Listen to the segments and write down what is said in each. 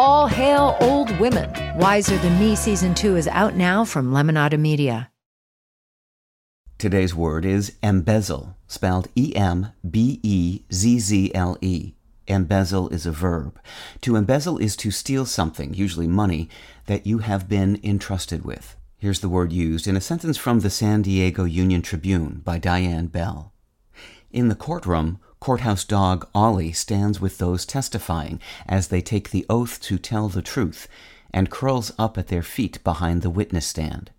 All hail old women. Wiser Than Me season two is out now from Lemonada Media. Today's word is embezzle, spelled E M B E Z Z L E. Embezzle is a verb. To embezzle is to steal something, usually money, that you have been entrusted with. Here's the word used in a sentence from the San Diego Union Tribune by Diane Bell. In the courtroom, courthouse dog Ollie stands with those testifying as they take the oath to tell the truth and curls up at their feet behind the witness stand.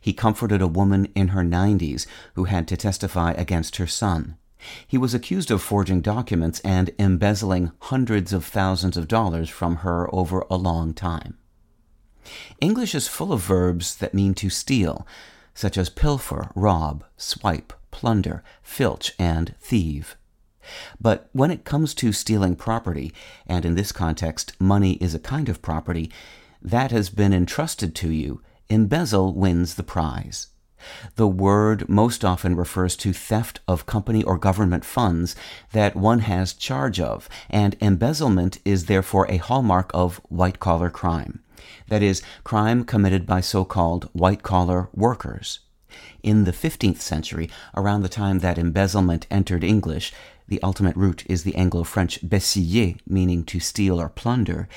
He comforted a woman in her 90s who had to testify against her son. He was accused of forging documents and embezzling hundreds of thousands of dollars from her over a long time. English is full of verbs that mean to steal, such as pilfer, rob, swipe, plunder, filch, and thieve. But when it comes to stealing property, and in this context, money is a kind of property, that has been entrusted to you embezzle wins the prize. The word most often refers to theft of company or government funds that one has charge of, and embezzlement is therefore a hallmark of white collar crime. That is, crime committed by so called white collar workers. In the 15th century, around the time that embezzlement entered English, the ultimate root is the Anglo French besiller, meaning to steal or plunder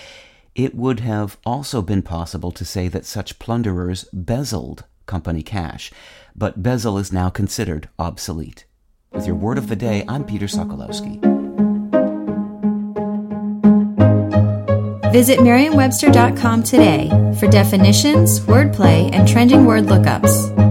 it would have also been possible to say that such plunderers bezzled company cash, but bezzle is now considered obsolete. With your word of the day, I'm Peter Sokolowski. Visit Merriam-Webster.com today for definitions, wordplay, and trending word lookups.